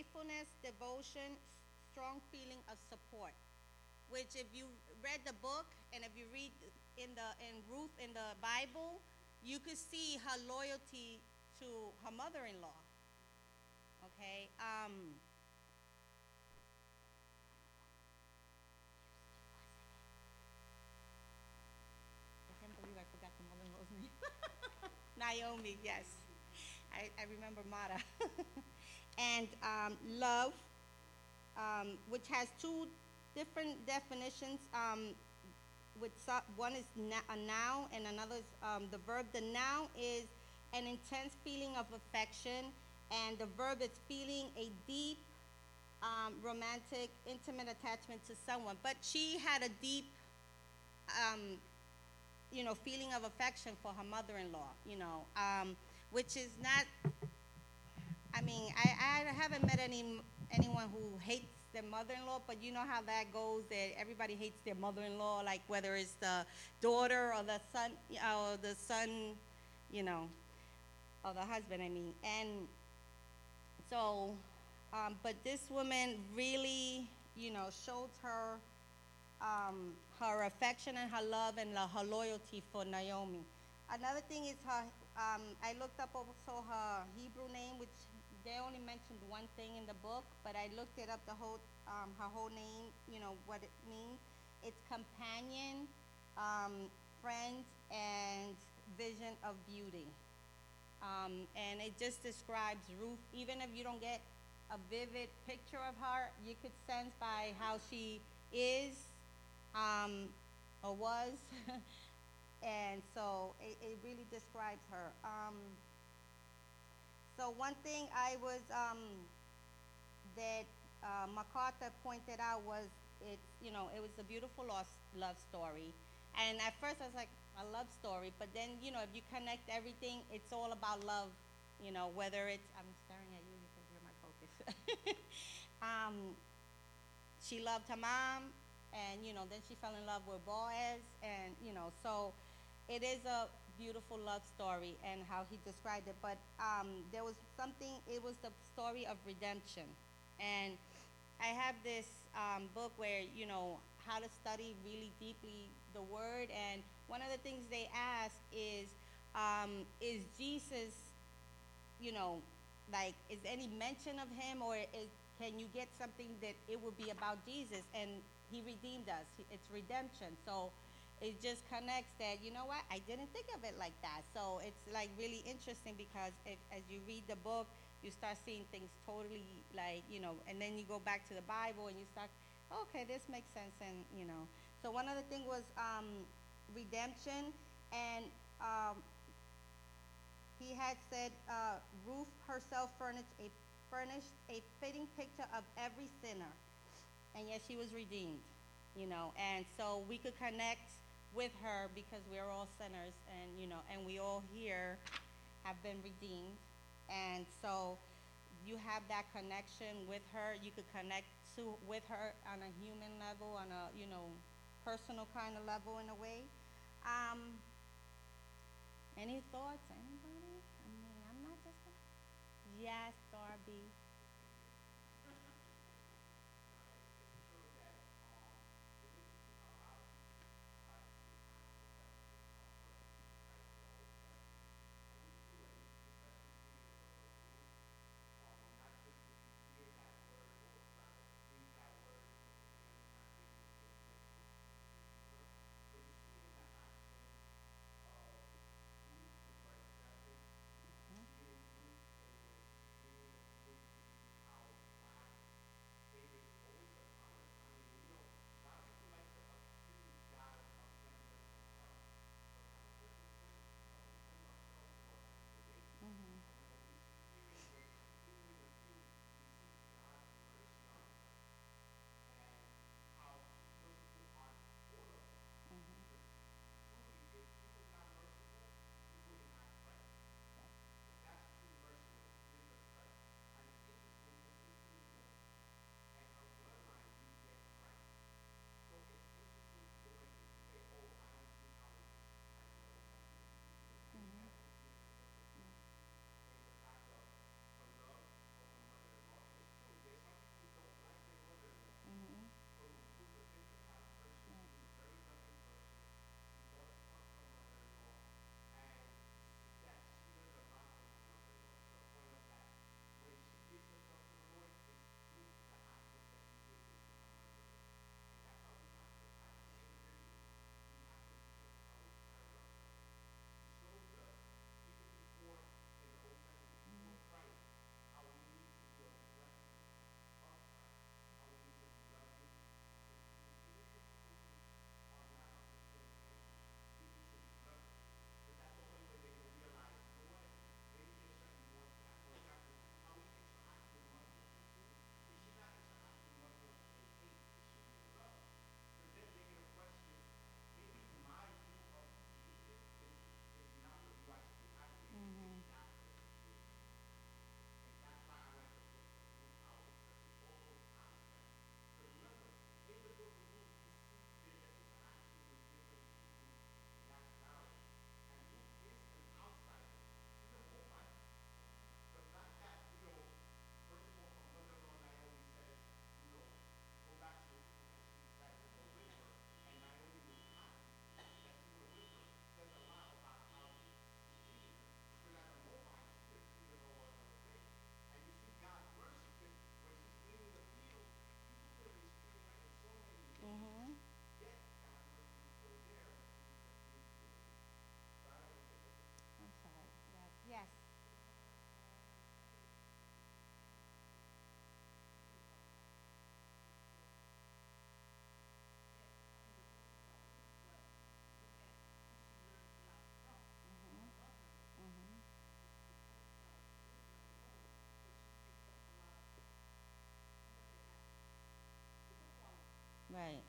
faithfulness, devotion, strong feeling of support. Which, if you read the book and if you read in the in Ruth in the Bible, you could see her loyalty to her mother-in-law. Okay. Um, I can't believe I forgot the mother-in-law's name. Naomi, yes. I, I remember Mara. and um, love, um, which has two different definitions. Um, with one is a noun and another is um, the verb. The noun is an intense feeling of affection, and the verb is feeling a deep, um, romantic, intimate attachment to someone. But she had a deep um, you know, feeling of affection for her mother-in-law, you know, um, which is not. I mean, I, I haven't met any anyone who hates their mother-in-law, but you know how that goes. That everybody hates their mother-in-law, like whether it's the daughter or the son, or the son, you know, or the husband. I mean, and so, um, but this woman really, you know, showed her um, her affection and her love and her loyalty for Naomi. Another thing is her. Um, I looked up also her Hebrew name, which they only mentioned one thing in the book, but I looked it up the whole um, her whole name. You know what it means. It's companion, um, friend, and vision of beauty. Um, and it just describes Ruth. Even if you don't get a vivid picture of her, you could sense by how she is um, or was. and so it, it really describes her. Um, so one thing I was um, that uh, pointed out was it's you know it was a beautiful love, love story, and at first I was like a love story, but then you know if you connect everything, it's all about love. You know whether it's I'm staring at you because you're my focus. um, she loved her mom, and you know then she fell in love with Boaz, and you know so it is a beautiful love story and how he described it. But um, there was something. It was the story of redemption, and I have this um, book where you know how to study really deeply the word, and one of the things they ask is, um, is Jesus, you know, like is any mention of him, or is, can you get something that it would be about Jesus? And he redeemed us. It's redemption. So it just connects that you know what? I didn't think of it like that. So it's like really interesting because if, as you read the book you start seeing things totally like you know and then you go back to the bible and you start okay this makes sense and you know. So one other thing was um, redemption and um, he had said uh, ruth herself furnished a furnished a fitting picture of every sinner and yet she was redeemed you know. And so we could connect with her because we're all sinners and you know and we all here have been redeemed. And so you have that connection with her. You could connect to with her on a human level on a you know personal kind of level in a way. Um, any thoughts? Anybody? I mean i'm not just a, yes darby Right.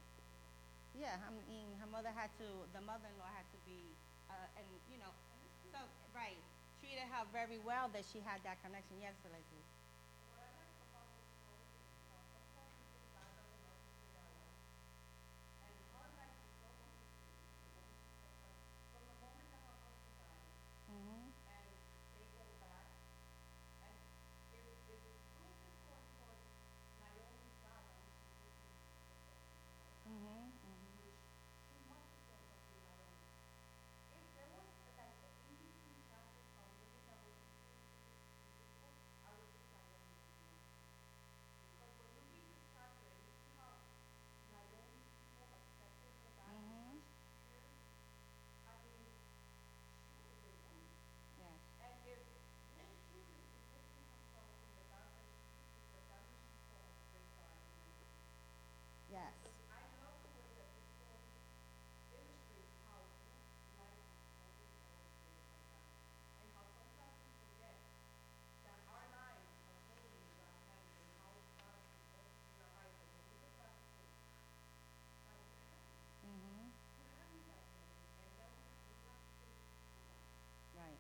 Yeah, I mean, her mother had to, the mother-in-law had to be, uh, and, you know, so, right, treated her very well that she had that connection. Yes, Leslie? Mm-hmm. Mm-hmm. Mm-hmm. Yes. Yes. Mm-hmm. Right.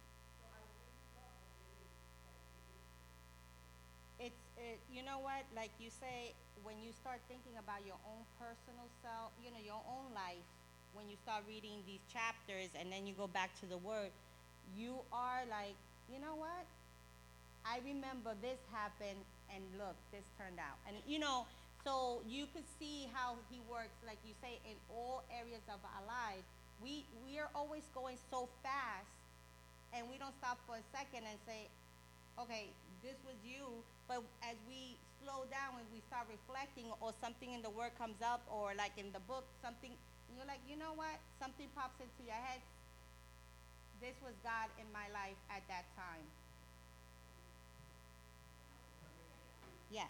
It's, it, you know what, like you say, when you start thinking about your own personal self, you know, your own life, when you start reading these chapters and then you go back to the word, you are like, you know what? I remember this happened and look, this turned out. And you know, so you could see how he works, like you say, in all areas of our lives. We we are always going so fast and we don't stop for a second and say, okay, this was you, but as we slow down and we start reflecting or something in the word comes up or like in the book, something you're like, you know what? Something pops into your head. This was God in my life at that time. Yes.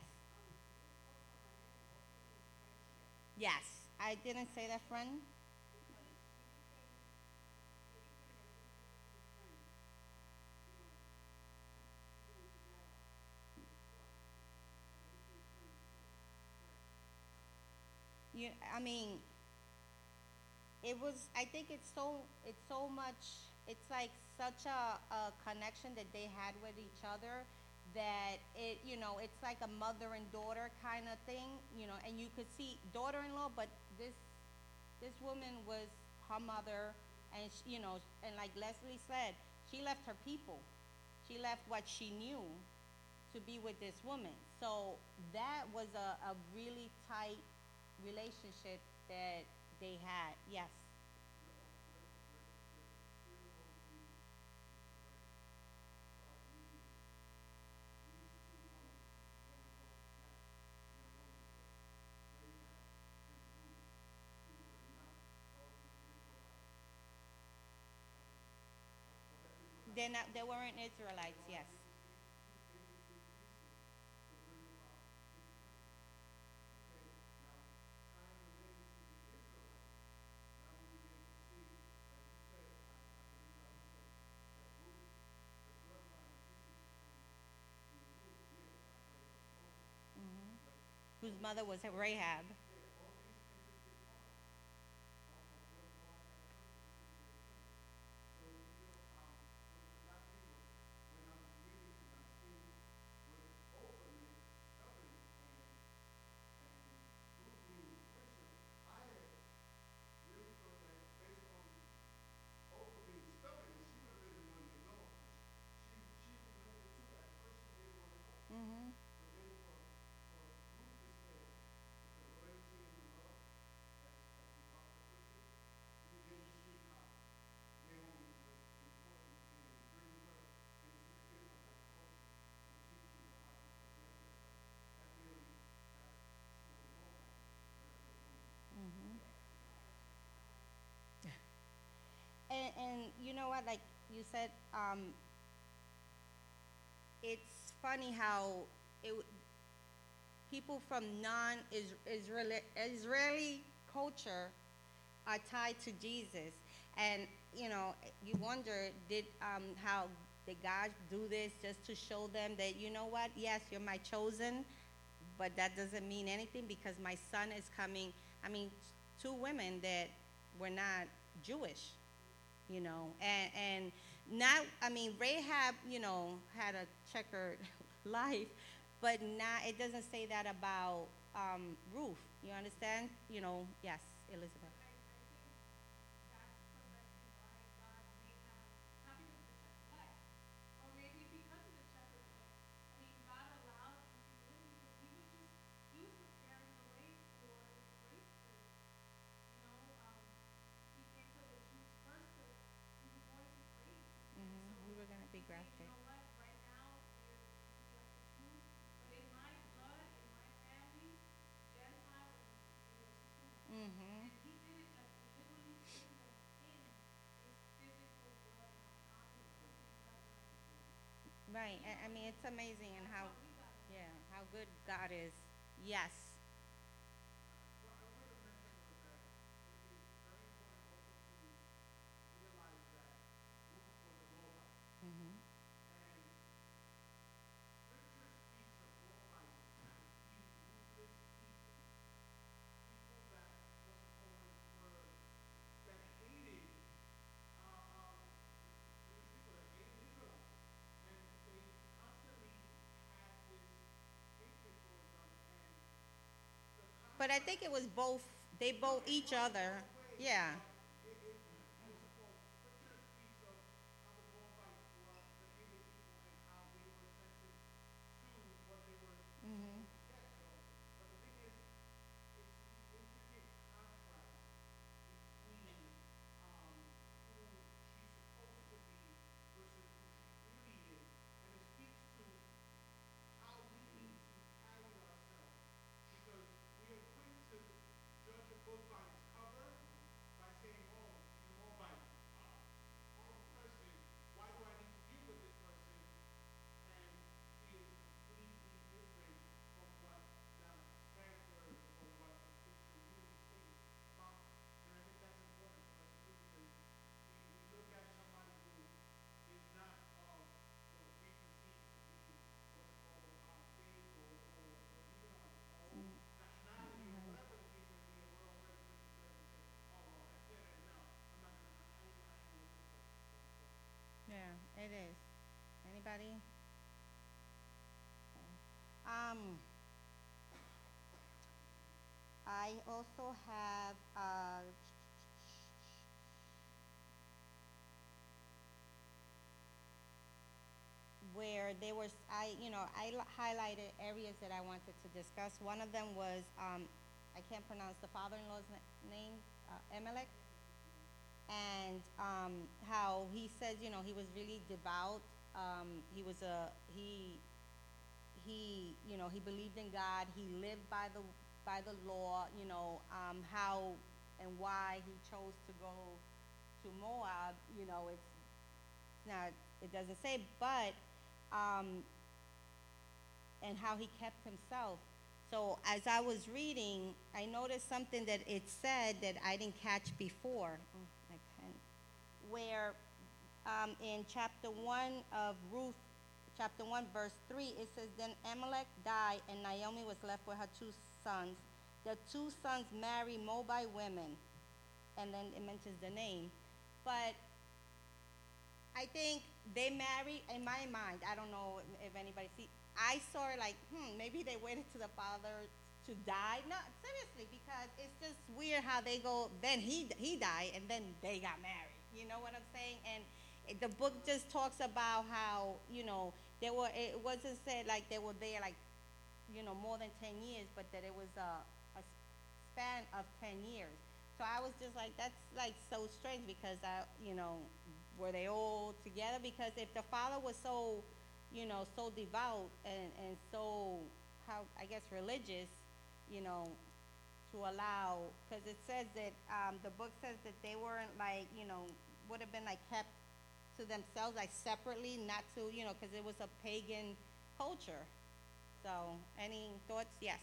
Yes. I didn't say that, friend. You, I mean, it was, I think it's so, it's so much, it's like such a, a connection that they had with each other that it, you know, it's like a mother and daughter kind of thing, you know, and you could see daughter-in-law, but this, this woman was her mother, and she, you know, and like Leslie said, she left her people. She left what she knew to be with this woman. So that was a, a really tight relationship that they had. Yes. They're not, they weren't Israelites, yes. Whose mother was Rahab. And, and you know what, like you said, um, it's funny how it, people from non-Israeli Israeli culture are tied to Jesus, and you know, you wonder, did um, how did God do this just to show them that you know what? Yes, you're my chosen, but that doesn't mean anything because my son is coming, I mean, two women that were not Jewish, you know, and, and not, I mean, Rahab, you know, had a checkered life, but not, it doesn't say that about um, Ruth. You understand? You know, yes, Elizabeth. Mhm, We were gonna be grafted. Mm-hmm. Right, I, I mean, it's amazing and how, yeah, how good God is. Yes. Mm-hmm. But I think it was both, they both each other, yeah. Mm-hmm. Yeah, it is. Anybody? Um, I also have, uh, where there was, I, you know, I highlighted areas that I wanted to discuss. One of them was, um, I can't pronounce the father-in-law's na- name, uh, and um, how he says, you know, he was really devout. Um, he was a he he you know he believed in God. He lived by the by the law. You know um, how and why he chose to go to Moab. You know, it's not it doesn't say, but um, and how he kept himself. So as I was reading, I noticed something that it said that I didn't catch before. Pen. Where um, in chapter 1 of Ruth, chapter 1, verse 3, it says, Then Elimelech died, and Naomi was left with her two sons. The two sons married Moabite women, and then it mentions the name. But I think they married, in my mind, I don't know if anybody see, I saw it like, hmm, maybe they waited to the father to die. No, seriously, because it's just weird how they go, then he, he died, and then they got married. You know what I'm saying? And the book just talks about how, you know, they were, it wasn't said like they were there like, you know, more than 10 years, but that it was a, a span of 10 years. So I was just like, that's like so strange because I, you know, were they all together? Because if the father was so, you know, so devout and, and so, how, I guess, religious, you know, to allow, because it says that, um, the book says that they weren't like, you know, would have been like kept to themselves, like separately, not to, you know, because it was a pagan culture. So, any thoughts? Yes.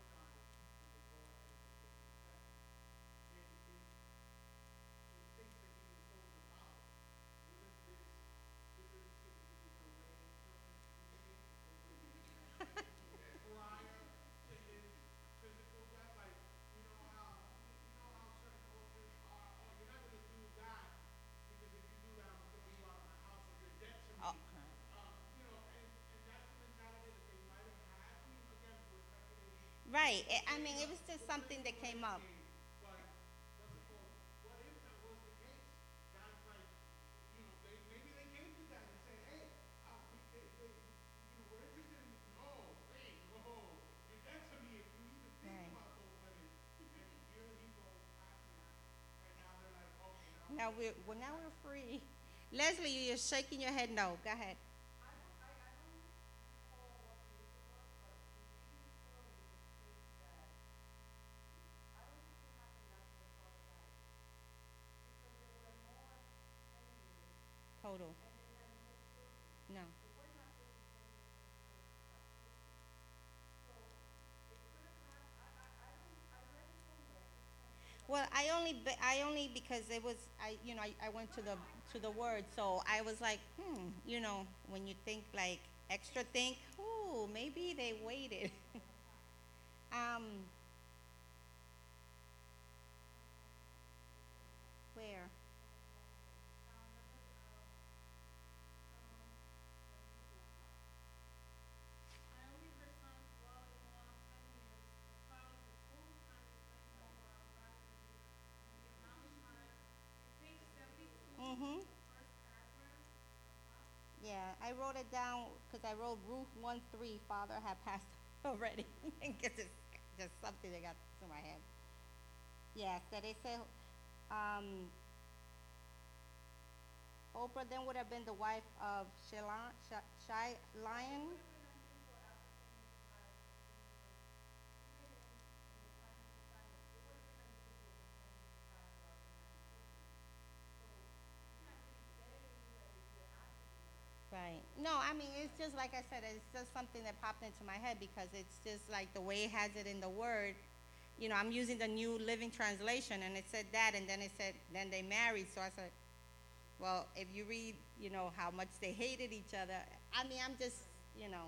Right, I- I mean, it was just something that came up. But, what's it called, what if that was the case? God's like, you know, they, maybe they came to God and said, hey, uh, we, they, they, you know, we're interested in, no, wait, no, you answer me if you even think Those weddings. And here he goes asking that, came now. Now we're, well, now we're free. Leslie, you're shaking your head no. Go ahead. Total. No. Well, I only, I only because it was, I, you know, I, I went to the, to the word, so I was like, hmm, you know, when you think like extra think, ooh, maybe they waited. um, where? I only her son's brother-in-law, ten years, and probably the total time they spent over approximately, and the amount of time, it takes seventy-two, Mm-hmm. first paragraph, Yeah, I wrote it down because I wrote Ruth one three. Father had passed already because it's just something that got to my head. Yes, that it said, um, Orpah then would have been the wife of Shilon, Sh- Shai Lion. Right. No, I mean, it's just like I said, it's just something that popped into my head because it's just like the way it has it in the word. You know, I'm using the New Living Translation and it said that and then it said, then they married. So I said, well, if you read, you know, how much they hated each other, I mean, I'm just, you know,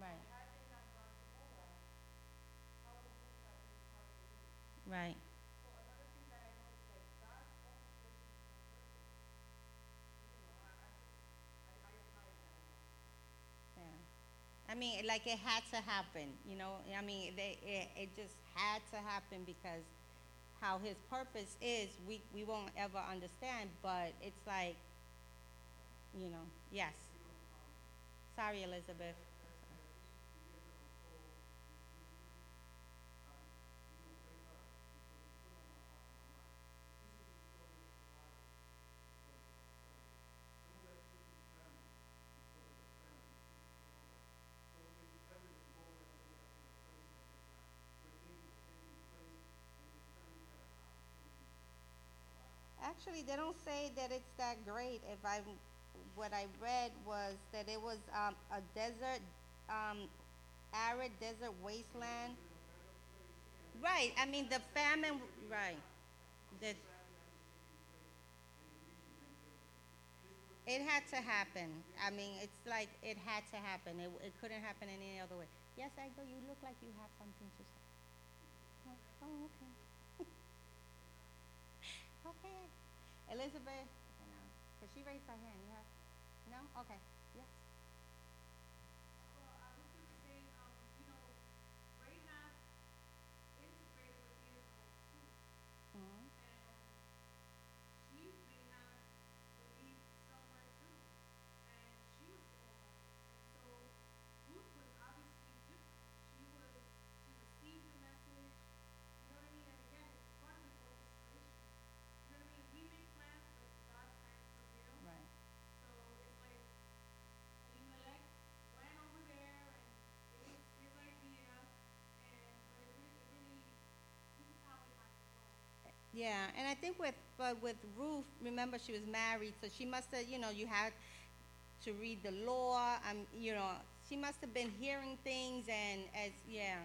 right. Right. Yeah. I mean, like it had to happen, you know. I mean, they, it, it just had to happen because how his purpose is, we we won't ever understand. But it's like, you know, yes. Sorry, Elizabeth. Actually, they don't say that it's that great. If I, what I read was that it was um, a desert, um, arid desert wasteland. Right. I mean, the famine. Right. The, it had to happen. I mean, it's like it had to happen. It, it couldn't happen any other way. Yes, Agbo, you look like you have something to say. Oh okay. Okay. Elizabeth, because uh, she raised her hand. You have, no? Okay. Think with but with Ruth, remember she was married, so she must have, you know, you had to read the law. Um, you know, she must have been hearing things and as yeah,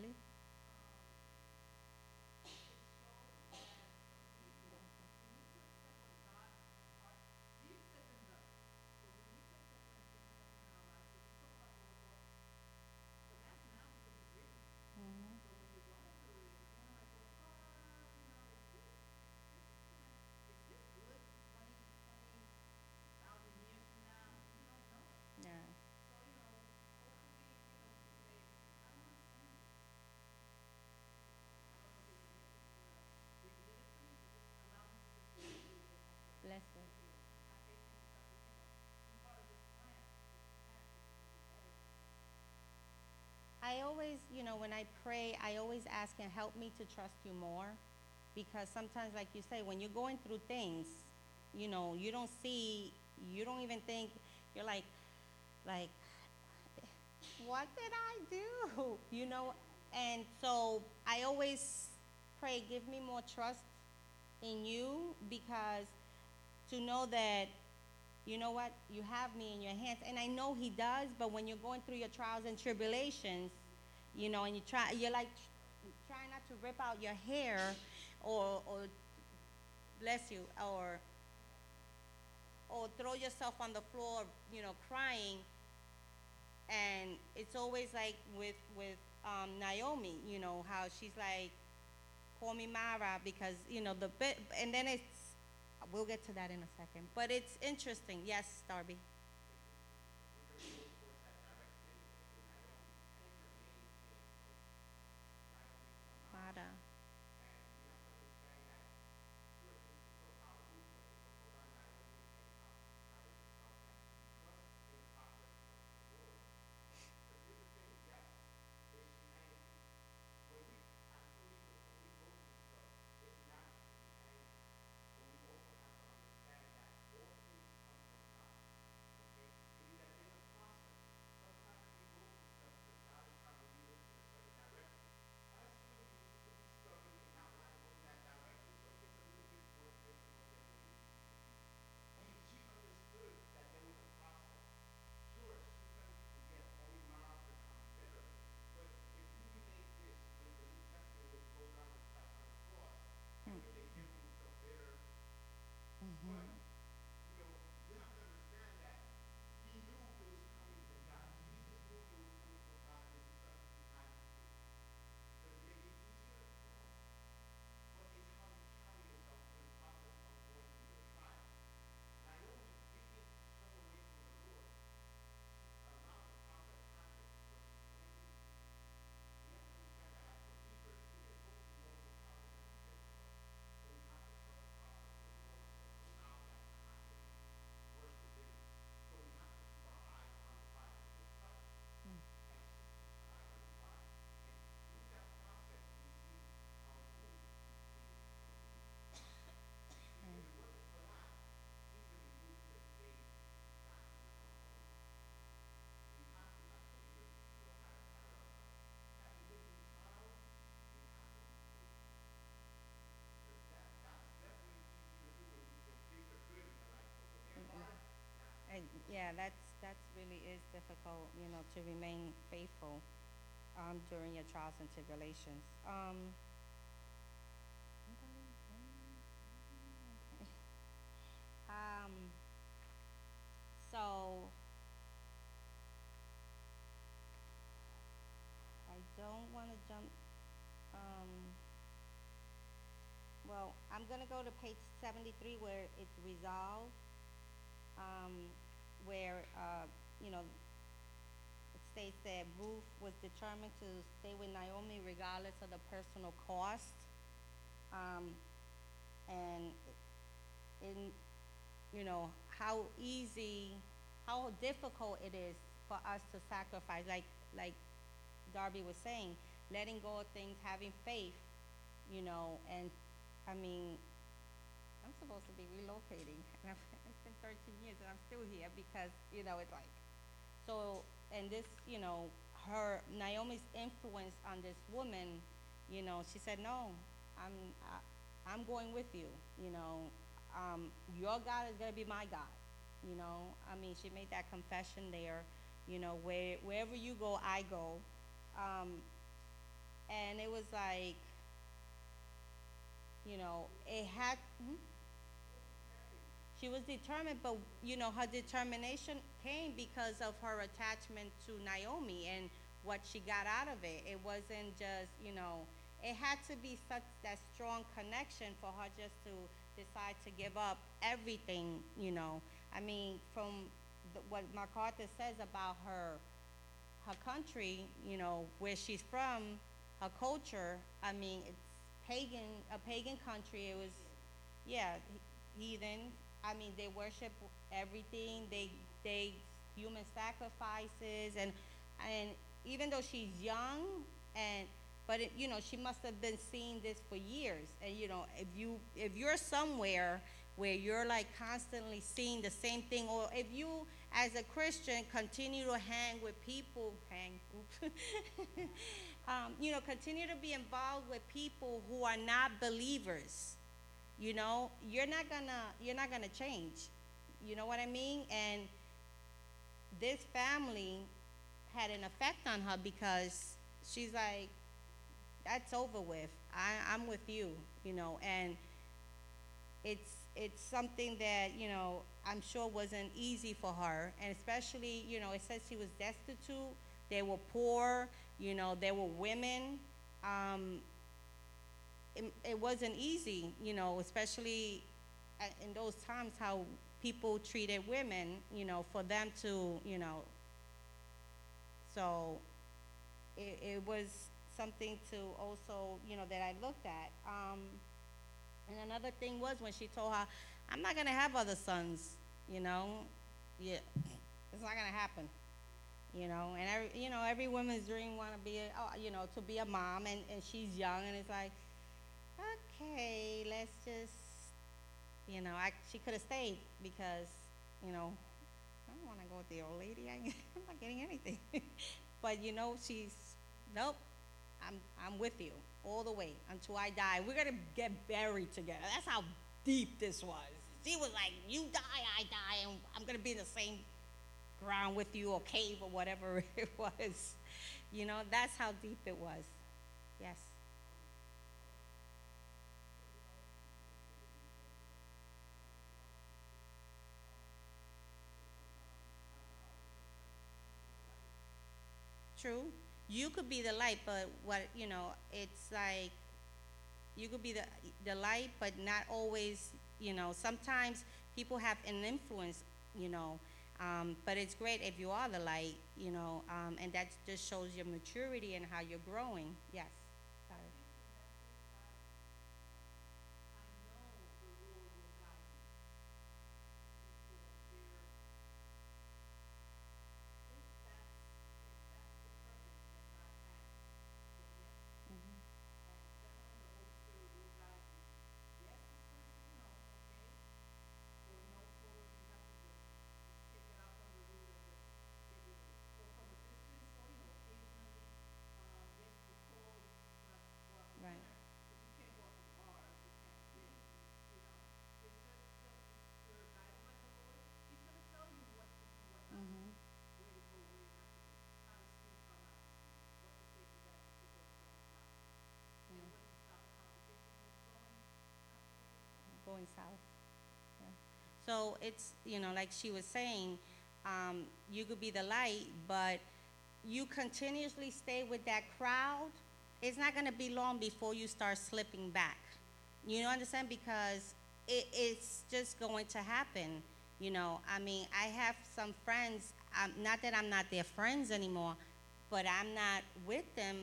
Nelly? Mhm. Yeah. Bless her. I always, you know, when I pray, I always ask and help me to trust you more. Because sometimes, like you say, when you're going through things, you know, you don't see, you don't even think, you're like, like, what did I do? You know, and so I always pray, give me more trust in you because to know that, you know what, you have me in your hands. And I know He does, but when you're going through your trials and tribulations, you know, and you try, you're like trying not to rip out your hair or, or bless you, or, or throw yourself on the floor, you know, crying. And it's always like with, with um, Naomi, you know, how she's like, call me Mara because, you know, the bit, and then it's, we'll get to that in a second. But it's interesting. Yes, Darby. Yeah, that's, that's really is difficult, you know, to remain faithful, um, during your trials and tribulations. Um, um, so, I don't wanna jump, um, well, I'm gonna go to page seventy-three where it's resolved um, where, uh, you know, it states that Ruth was determined to stay with Naomi regardless of the personal cost. Um, and in, you know, how easy, how difficult it is for us to sacrifice, like, like Darby was saying, letting go of things, having faith, you know, and, I mean, I'm supposed to be relocating. And I've, it's been 13 years and I'm still here because, you know, it's like, so, and this, you know, her, Naomi's influence on this woman, you know, she said, no, I'm, I, I'm going with you, you know. Um, your God is going to be my God, you know. I mean, she made that confession there, you know, where, wherever you go, I go. Um, and it was like, you know, it had. hmm? She was determined, but you know, her determination came because of her attachment to Naomi and what she got out of it. It wasn't just, you know, it had to be such that strong connection for her just to decide to give up everything, you know. I mean, from the, what MacArthur says about her, her country, you know, where she's from, her culture. I mean, it's pagan, a pagan country. It was, yeah, heathen. I mean, they worship everything. They they human sacrifices and and even though she's young and but it, you know she must have been seeing this for years. And you know, if you if you're somewhere where you're like constantly seeing the same thing, or if you as a Christian continue to hang with people, hang, um, you know, continue to be involved with people who are not believers you know you're not gonna you're not gonna change. You know what i mean? And this family had an effect on her because she's like that's over with. I, i'm with you you know? And it's it's something that you know i'm sure wasn't easy for her. And especially you know it says she was destitute. They were poor. You know there were women um, it, it wasn't easy, you know, especially in those times how people treated women, you know, for them to, you know. So it, it was something to also, you know, that I looked at. Um, and another thing was when she told her, I'm not going to have other sons, you know. Yeah, it's not going to happen. You know, and every, you know, every woman's dream want to be, a, you know, to be a mom, and, and she's young, and it's like, okay, let's just, you know, I, she could have stayed because, you know, I don't want to go with the old lady. I, I'm not getting anything. but you know, she's, nope, I'm, I'm with you all the way until I die. We're gonna get buried together. That's how deep this was. She was like, you die, I die, and I'm gonna be in the same ground with you or cave or whatever it was. You know, that's how deep it was. Yes. True. You could be the light, but what you know, it's like you could be the the light, but not always. You know, sometimes people have an influence. You know, um, but it's great if you are the light. You know, um, and that just shows your maturity and how you're growing. Yes. Sorry. I know the Lord will guide me. Because there, if that's, if that's the purpose that God has, then yes. Mhm. And definitely the Holy Spirit will guide you. Yes, it's Christian, no, okay? Or no, or you have to just, just take it out from the root and just get rid of it. Or from a distance, or, you know, occasionally, um, yes, you call, you have to go out to Right. dinner, but you can't go out to bars, you can't do this, you, you know? It's just, just, you're guided by the Lord, He's gonna tell you what to do, what not to do, Mhm. where to go, where not to go, how to speak, how not to speak, what to say to that particular friend, not to say. And Yeah. when to stop a conversation from flowing, not to let it flow. Going south. Yeah. So it's, you know, like she was saying, um, you could be the light, but you continuously stay with that crowd, it's not going to be long before you start slipping back. You know, understand? Because it, it's just going to happen. You know, I mean, I have some friends, um, not that I'm not their friends anymore, but I'm not with them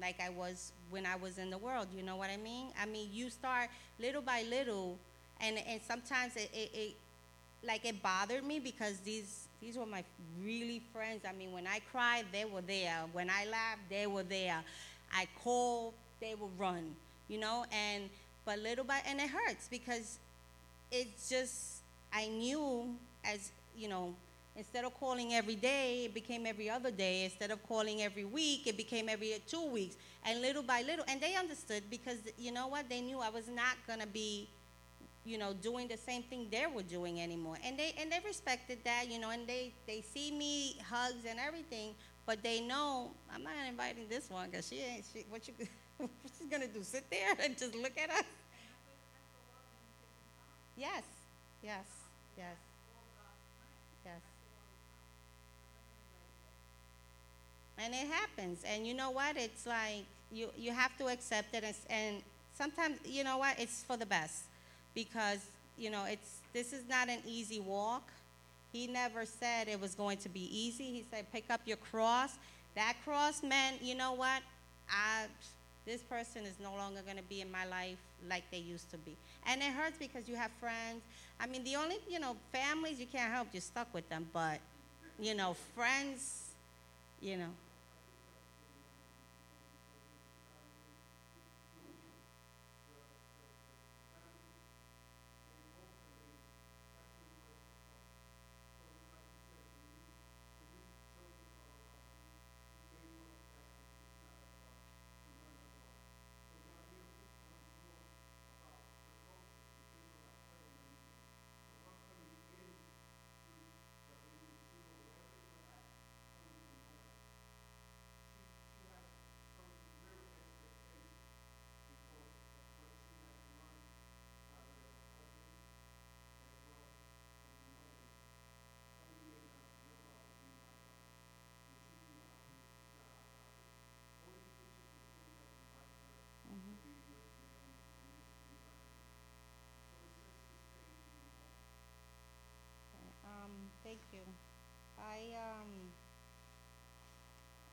like I was when I was in the world. You know what I mean? I mean, you start little by little, and, and sometimes it, it, it like it bothered me because these these were my really friends. I mean, when I cried, they were there. When I laughed, they were there. I called, they would run. You know, and but little by and it hurts because it's just I knew as you know instead of calling every day it became every other day instead of calling every week it became every two weeks and little by little and they understood because you know what they knew I was not going to be you know doing the same thing they were doing anymore and they and they respected that you know and they they see me hugs and everything but they know I'm not inviting this one because she ain't. She, what you? what she's gonna do? Sit there and just look at us? Yes, yes, yes, yes. And it happens, and you know what? It's like you you have to accept it, and, and sometimes you know what? It's for the best, because you know it's this is not an easy walk. He never said it was going to be easy. He said, pick up your cross. That cross meant, you know what? I, this person is no longer going to be in my life like they used to be. And it hurts because you have friends. I mean, the only, you know, families you can't help, you're stuck with them. But, you know, friends, you know. Um, thank you. I, um,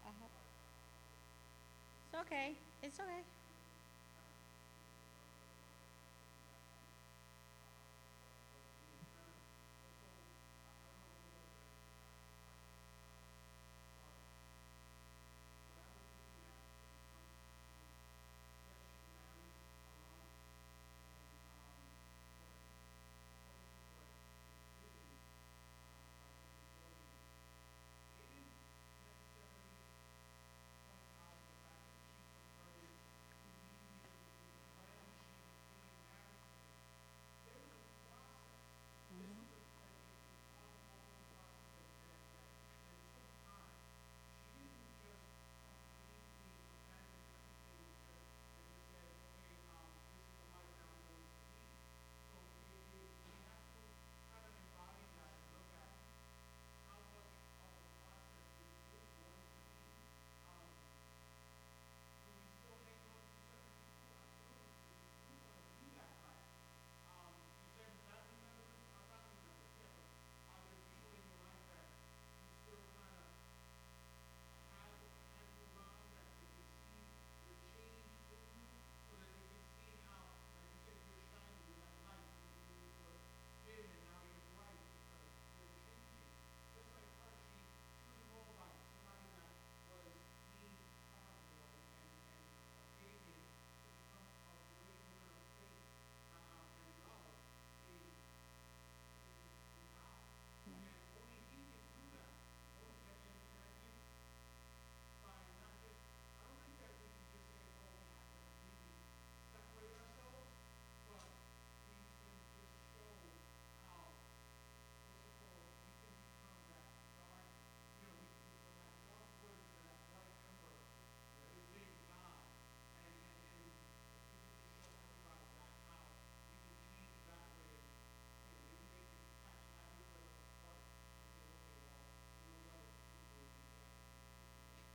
I have, it's okay, it's okay.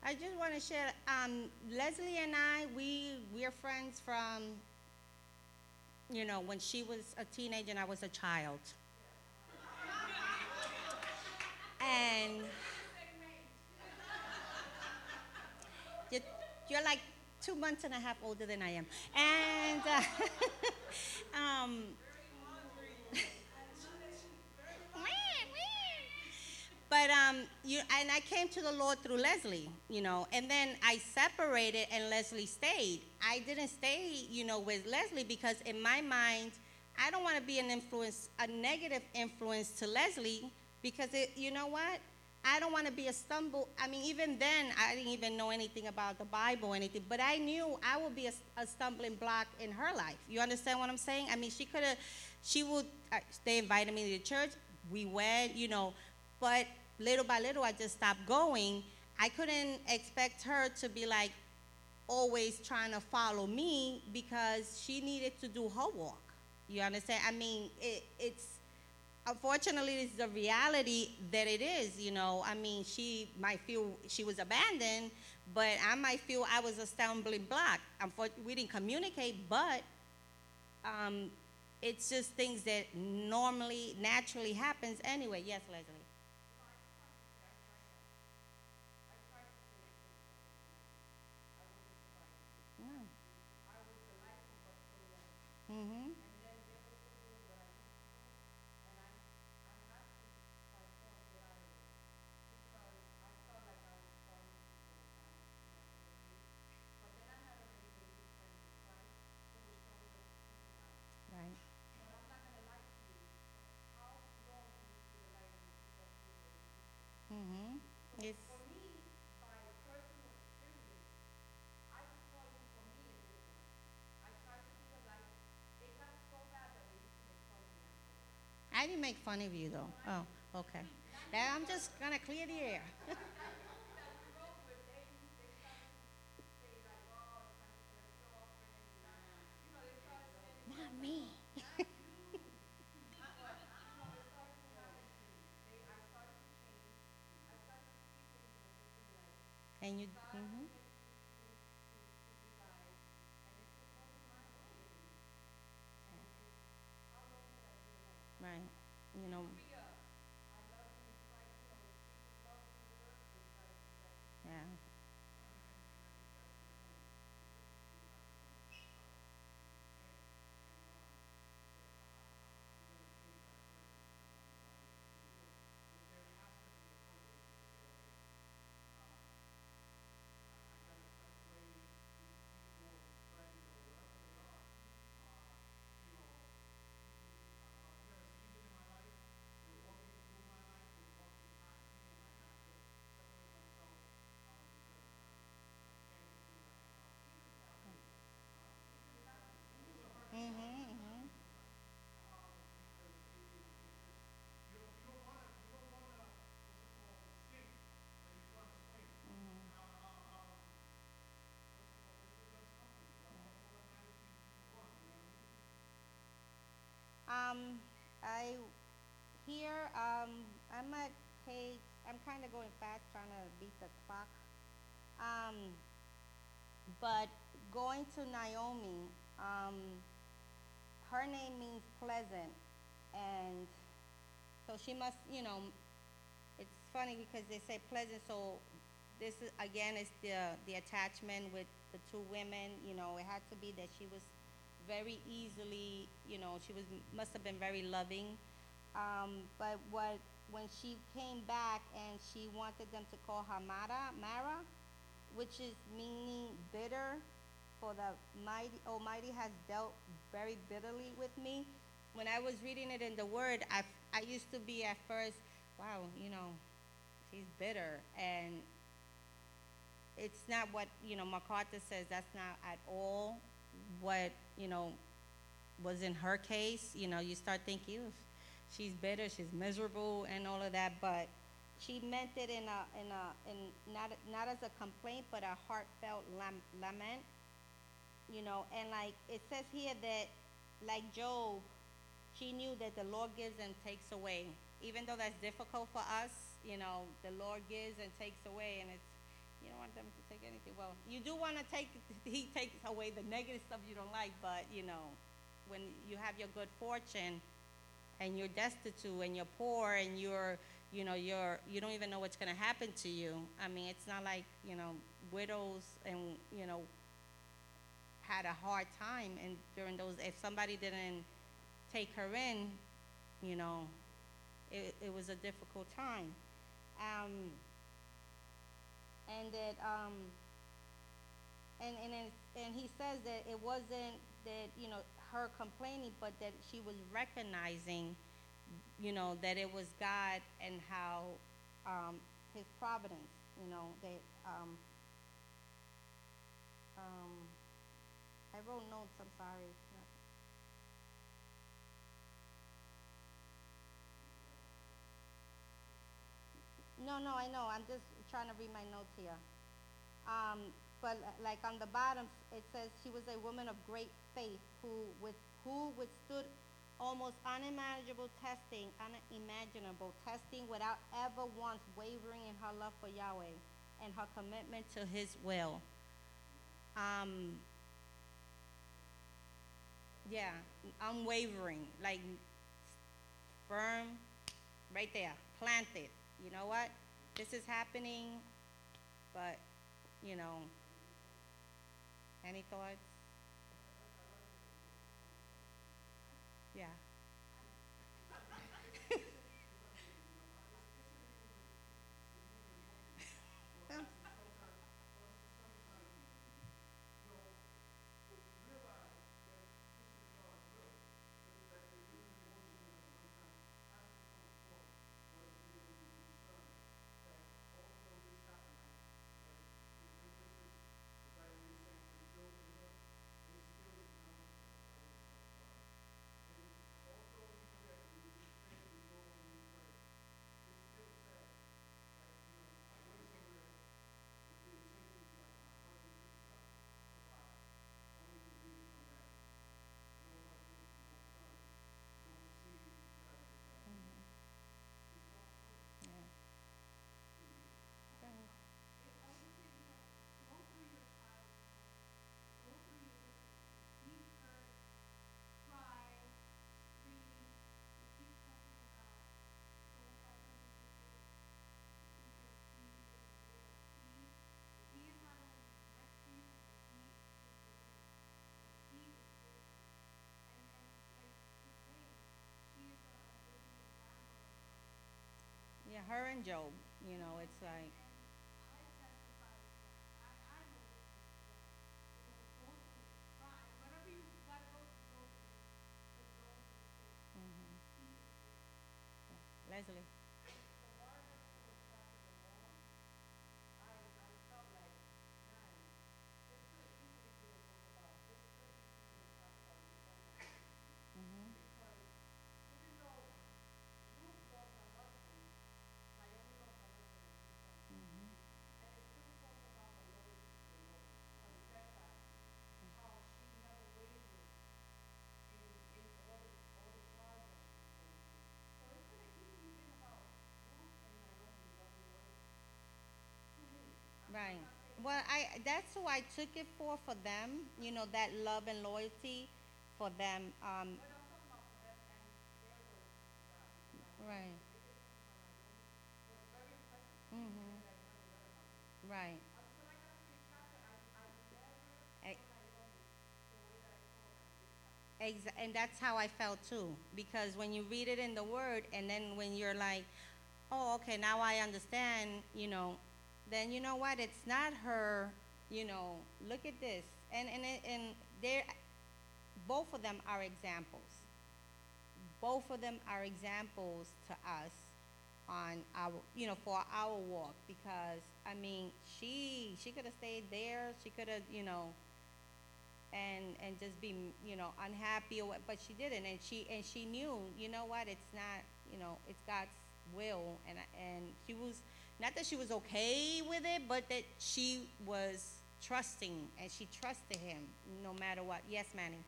I just want to share. Um, Leslie and I, we we're friends from, you know, when she was a teenager and I was a child. and you're, you're like two months and a half older than I am, and uh, um, But um, you and I came to the Lord through Leslie, you know, and then I separated and Leslie stayed. I didn't stay, you know, with Leslie because in my mind, I don't want to be an influence, a negative influence to Leslie because it, you know what? I don't want to be a stumble. I mean, even then, I didn't even know anything about the Bible or anything, but I knew I would be a, a stumbling block in her life. You understand what I'm saying? I mean, she could have, she would, uh, they invited me to church. We went, you know, but little by little, I just stopped going. I couldn't expect her to be like always trying to follow me because she needed to do her walk. You understand? I mean, it, it's unfortunately it's the reality that it is. You know, I mean, she might feel she was abandoned, but I might feel I was a stumbling block. We didn't communicate, but um, it's just things that normally, naturally happens anyway. Yes, Leslie. Yeah. Mm-hmm. Right. Mm-hmm. It's, I didn't make fun of you though. Oh, okay. Now I'm just gonna clear the air. you know. Yeah. Mm-hmm, mm-hmm. Um, I, here, um, I'm at page, I'm kind of going fast, trying to beat the clock. Um, but going to Naomi, um, her name means pleasant, and so she must, you know, it's funny because they say pleasant, so this is, again, is the, the attachment with the two women, you know, it had to be that she was very easily, you know, she was, must have been very loving. Um, but what, when she came back and she wanted them to call her Mara, Mara, which is meaning bitter, for the mighty, Almighty has dealt very bitterly with me. When I was reading it in the Word, I, I used to be at first, wow, you know, she's bitter, and it's not what you know MacArthur says. That's not at all what you know was in her case. You know, you start thinking, "Ew, she's bitter, she's miserable, and all of that. But she meant it in a in a in not not as a complaint, but a heartfelt lam- lament. You know, and like it says here that, like Job, she knew that the Lord gives and takes away. Even though that's difficult for us, you know, the Lord gives and takes away, and it's you don't want them to take anything. Well, you do want to take, he takes away the negative stuff you don't like, but you know, when you have your good fortune and you're destitute and you're poor and you're, you know, you're, you don't even know what's going to happen to you. I mean, it's not like, you know, widows and, you know, had a hard time and during those, if somebody didn't take her in, you know, it, it was a difficult time. Um, and that um, and and and he says that it wasn't that you know her complaining, but that she was recognizing, you know, that it was God and how um, His providence, you know, that um, um, I wrote notes. I'm sorry. No, no, I know. I'm just trying to read my notes here. Um, but like on the bottom, it says she was a woman of great faith who with who withstood almost unimaginable testing, unimaginable testing without ever once wavering in her love for Yahweh and her commitment to His will. Um, yeah, unwavering, like firm, right there, planted. You know what? This is happening, but, you know, any thoughts? Yeah. Yeah. Go ahead. I would say because go through your child, go through your deep hurt, cry, scream, but keep trusting God. Don't fight him because because He is there. He He is not only next to you, but He is with you. He is with you. And and like it's saying, she is a, a living example of God. Yeah, her and Job, you know, it's like, mm-hmm. And I testify to that. I, I'm a witness to that. You know, go through, cry, whatever you gotta go through, go through it. But don't forsake. mhm, He is with you. Leslie. Mhm. Mhm. Right. Well, I that's who I took it for for them. You know that love and loyalty for them. Um, right. Mhm. Right. E- Exa- and that's how I felt too. Because when you read it in the Word, and then when you're like, oh, okay, now I understand, you know, then you know what? It's not her, you know, look at this. And, and, and they're, both of them are examples. Both of them are examples to us on our, you know, for our walk. Because, I mean, she, she could have stayed there. She could have, you know, and and just be you know unhappy or what but she didn't and she and she knew you know what it's not you know it's god's will and and she was not that she was okay with it but that she was trusting and she trusted him no matter what. Yes manny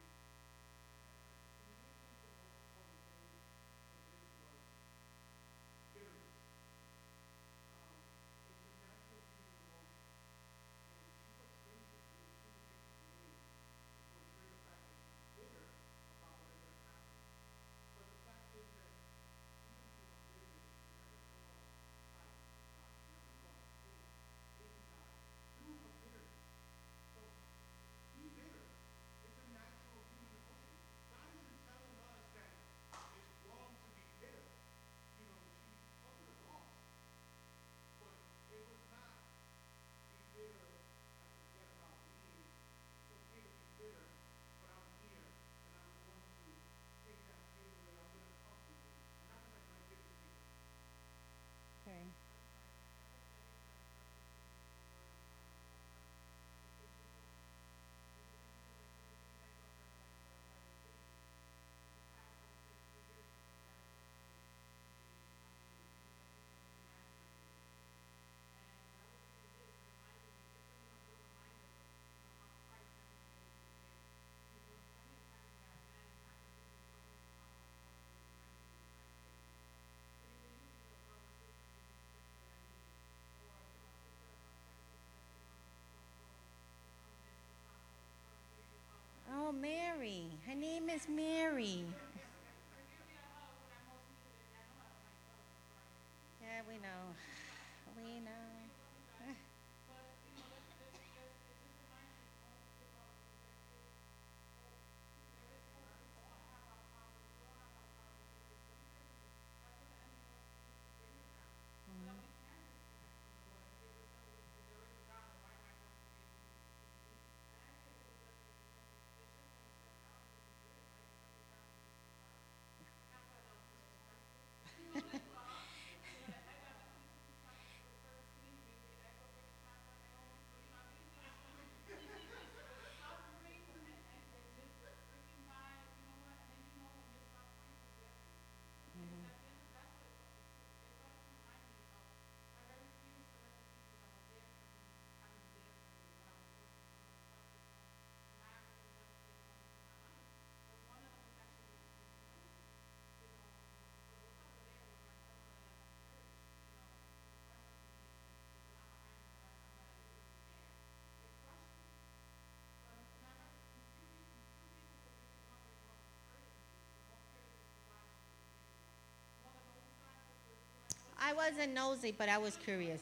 I wasn't nosy, but I was curious.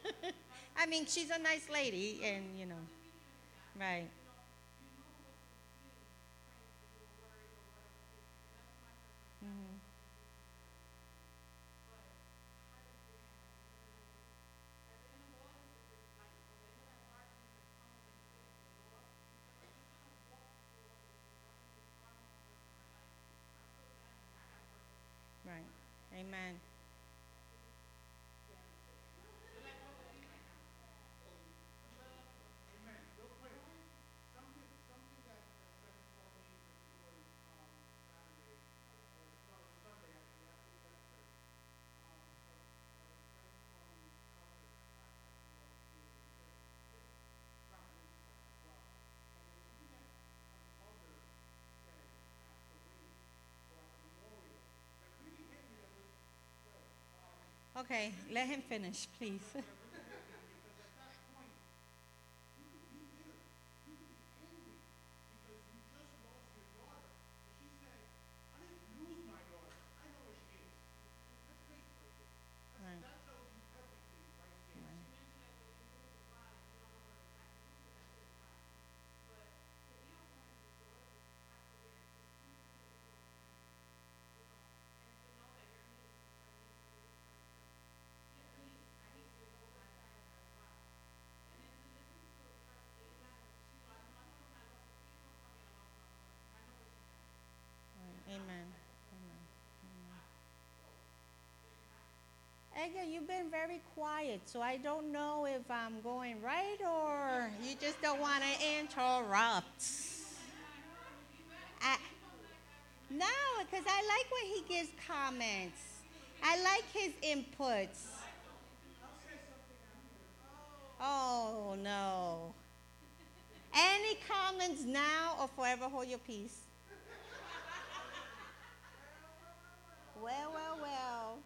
I mean, she's a nice lady, and you know, right. Mhm. Right. Amen. Real quick, something, something that, that Fred told me that he was, um, Saturday, or sorry, Sunday, actually, after the best church. Um, so, uh, Fred from Calvary, I, I, I was here, he said, this property as well. And there's something that a mother said at the wake, or at the memorial, that really hit me, that was, Fred, um, Okay, let him finish, please. because at that point, you could be bitter, you could be angry, because you just lost your daughter. But she said, I didn't lose my daughter, I know where she is. That's faith right there. That's, Right. that tells you everything right there. Right. Right. Amen. Amen. Amen. Edgar, you've been very quiet, so I don't know if I'm going right or you just don't want to interrupt. I, no, because I like when he gives comments. I like his inputs. Oh, no. Any comments now or forever hold your peace? Well, well, well.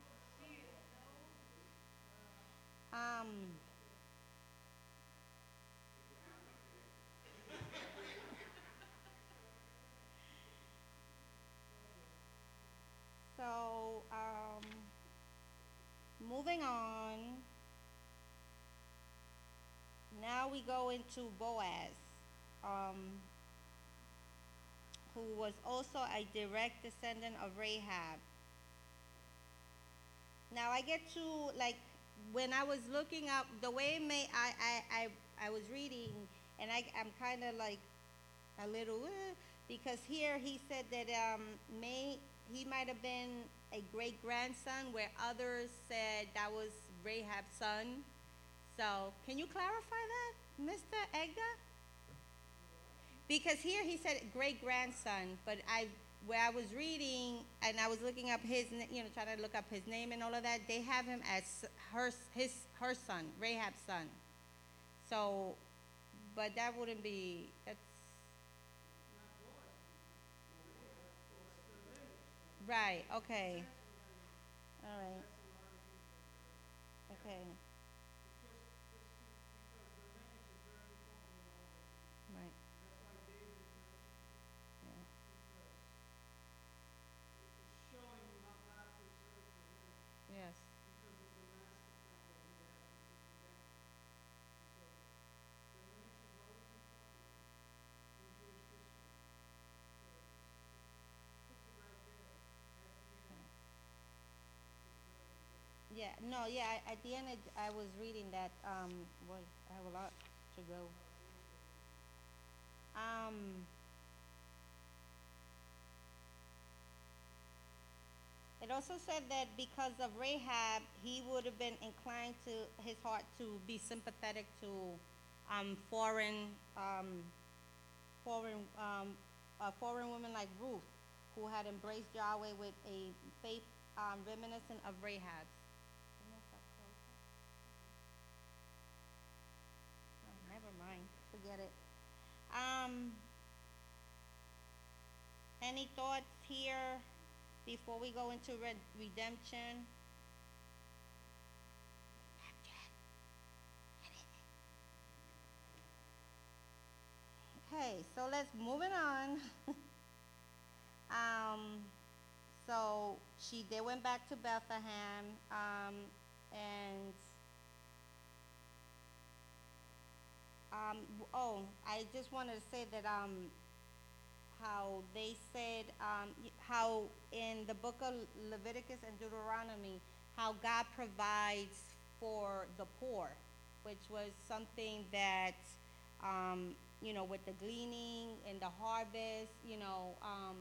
Um. So, um, moving on. Now we go into Boaz, um, who was also a direct descendant of Rahab. Now I get to like when I was looking up the way may I I, I, I was reading and I I'm kind of like a little uh, because here he said that um, may he might have been a great grandson where others said that was Rahab's son. So can you clarify that, Mr. Edgar? Because here he said great grandson, but I where I was reading and I was looking up his, you know, trying to look up his name and all of that, they have him as her, his, her son, Rahab's son. So, but that wouldn't be, that's. Right, okay. All right. Okay. Right. Yeah. Yes. Yeah, no, yeah, I- at the end, it- I was reading that, um, boy, I have a lot to go. Um, it also said that because of Rahab, he would have been inclined to, his heart to be sympathetic to, um, foreign, um, foreign, um, a foreign woman like Ruth, who had embraced Yahweh with a faith, um, reminiscent of Rahab's. It. Um, any thoughts here before we go into red, redemption? Okay, so let's moving on. um, so she they went back to Bethlehem, um, and um, oh, I just wanted to say that um, how they said um, how in the book of Leviticus and Deuteronomy, how God provides for the poor, which was something that um, you know with the gleaning and the harvest, you know. Um,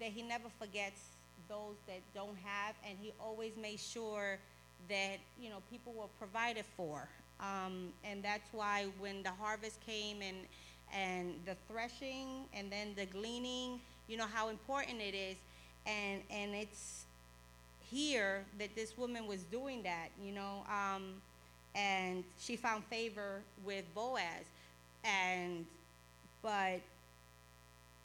that he never forgets those that don't have, and he always makes sure that you know people were provided for. Um, and that's why when the harvest came and and the threshing and then the gleaning, you know how important it is, and and it's here that this woman was doing that, you know, um, and she found favor with Boaz, and but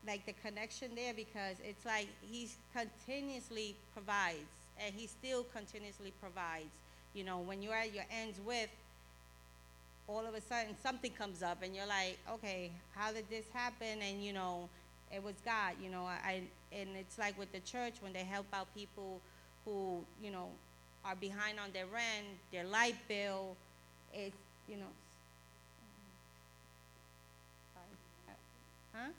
like the connection there because it's like he continuously provides and he still continuously provides you know when you're at your ends with all of a sudden something comes up and you're like okay how did this happen? And you know it was god you know i and it's like with the church when they help out people who you know are behind on their rent their light bill it's you know. Uh, huh?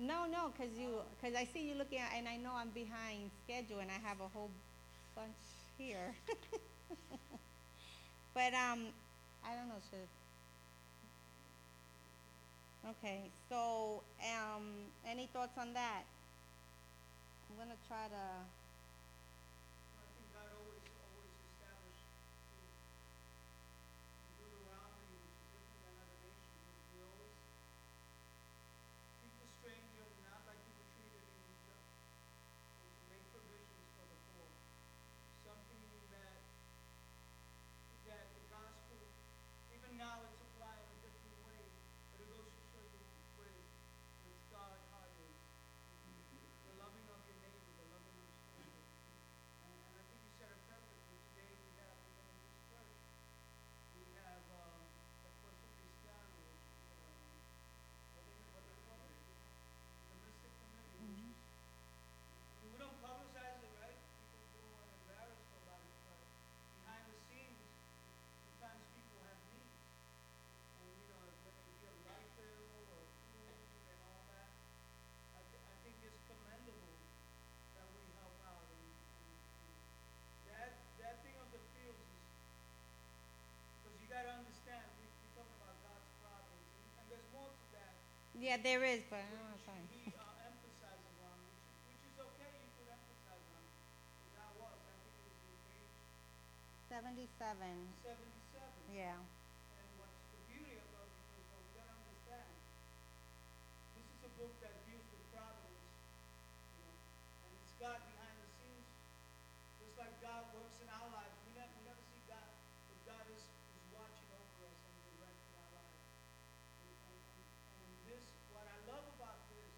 No, no, because you, because I see you looking at, and I know I'm behind schedule, and I have a whole bunch here. but um, I don't know, should. Okay, so um, any thoughts on that? I'm gonna try to. I think God always, always established in in Deuteronomy, which is different than other nations, is we always treat the stranger not like you were treated in Egypt, and to make provisions for the poor. Something that, that the gospel, even now it's applied in a different way, but it goes to show you what is, what God's heart is. The loving of your neighbor, the loving of stranger. And, and I think you said it perfectly. Today we have within this church, we have, um, the Puerto Cristiano, which is, um, what they, what they call it? The Mystic Committee, which is, I mean, we don't publicize it, right? Because we don't want to embarrass nobody, but behind the scenes, sometimes people have needs. And, you know, whether it be a light bill or food and all that, I, thi- I think it's commendable that we help out and, and, and that, that thing of the fields is, because you gotta understand, we, we're talking about God's providence, and, and there's more to that, Yeah, there is, but I don't know. which Sorry. he, uh, emphasizes on, which, which is okay, you could emphasize on, because that was, I think it was in page Seventy-seven. seventy-seven. Yeah. And what's the beauty about it is, well, we gotta understand, this is a book that deals with providence, you know, and it's God behind the scenes, just like God works in our lives. We never, we never see God, but God is, is watching over us and directing our lives. And, and, and, and in this, what I love about this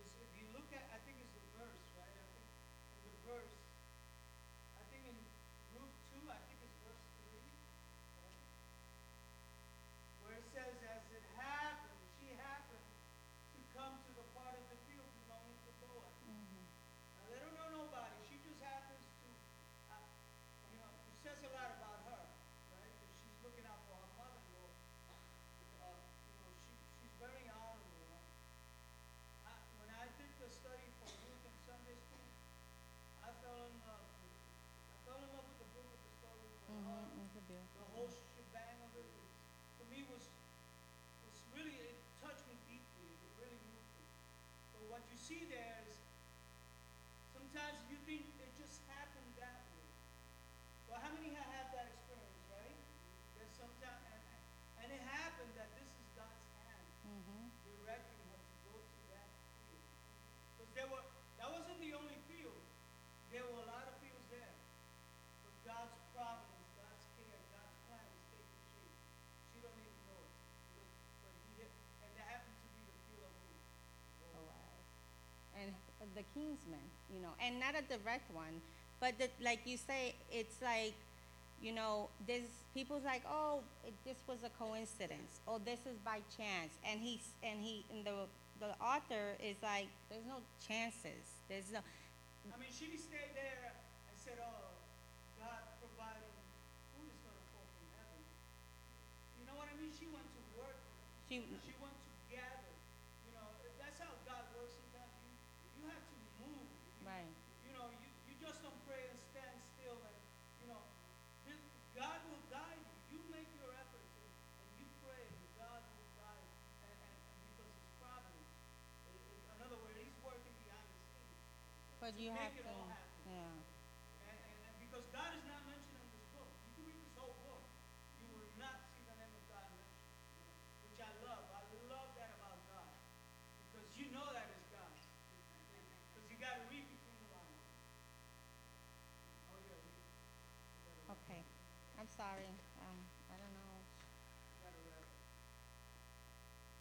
is if you look at, I think it's the verse, right? I think in the verse, I think in Ruth two, I think it's verse three, right? where it says, as it happened, she happened to come to the part of the field belonging to Boaz. Directing her to go to that field. Because there were, that wasn't the only field. There were a lot of fields there. But God's providence, God's care, God's plan is taking shape. She don't even know it. But, but he and that happened to be the field of? Boaz. Oh, and the kinsman, you know, and not a direct one, but the, like you say, it's like, you know, there's people's like, oh, it, this was a coincidence, or this is by chance, and he's and he and the the author is like, there's no chances, there's no, I mean, she stayed there and said, oh, God provided food is gonna fall from heaven. You know what I mean? She went to work. she, She went to gather. You know, that's how God works sometimes. You, you have to move. You, Right. You know, you, you just don't pray and stand still and, you know, this, God will guide you. You make your efforts and, and you pray and God will guide and, and, and because it's providence. In- in- In other words, He's working behind the scenes. But you make have to, yeah, And, and, because God is not mentioned in this book, you can read this whole book, you will not see the name of God mentioned, which I love. I love that about God, because you know that is God, because you got to read between the lines. Oh yeah, we, we gotta okay, I'm sorry, um, I don't know, We gotta wrap.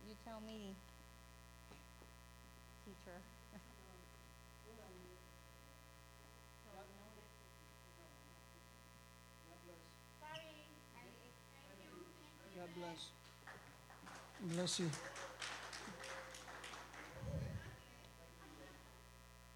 you tell me, teacher. Hold on. God, God bless. Sorry, I, thank you, thank you. God bless. Bless you.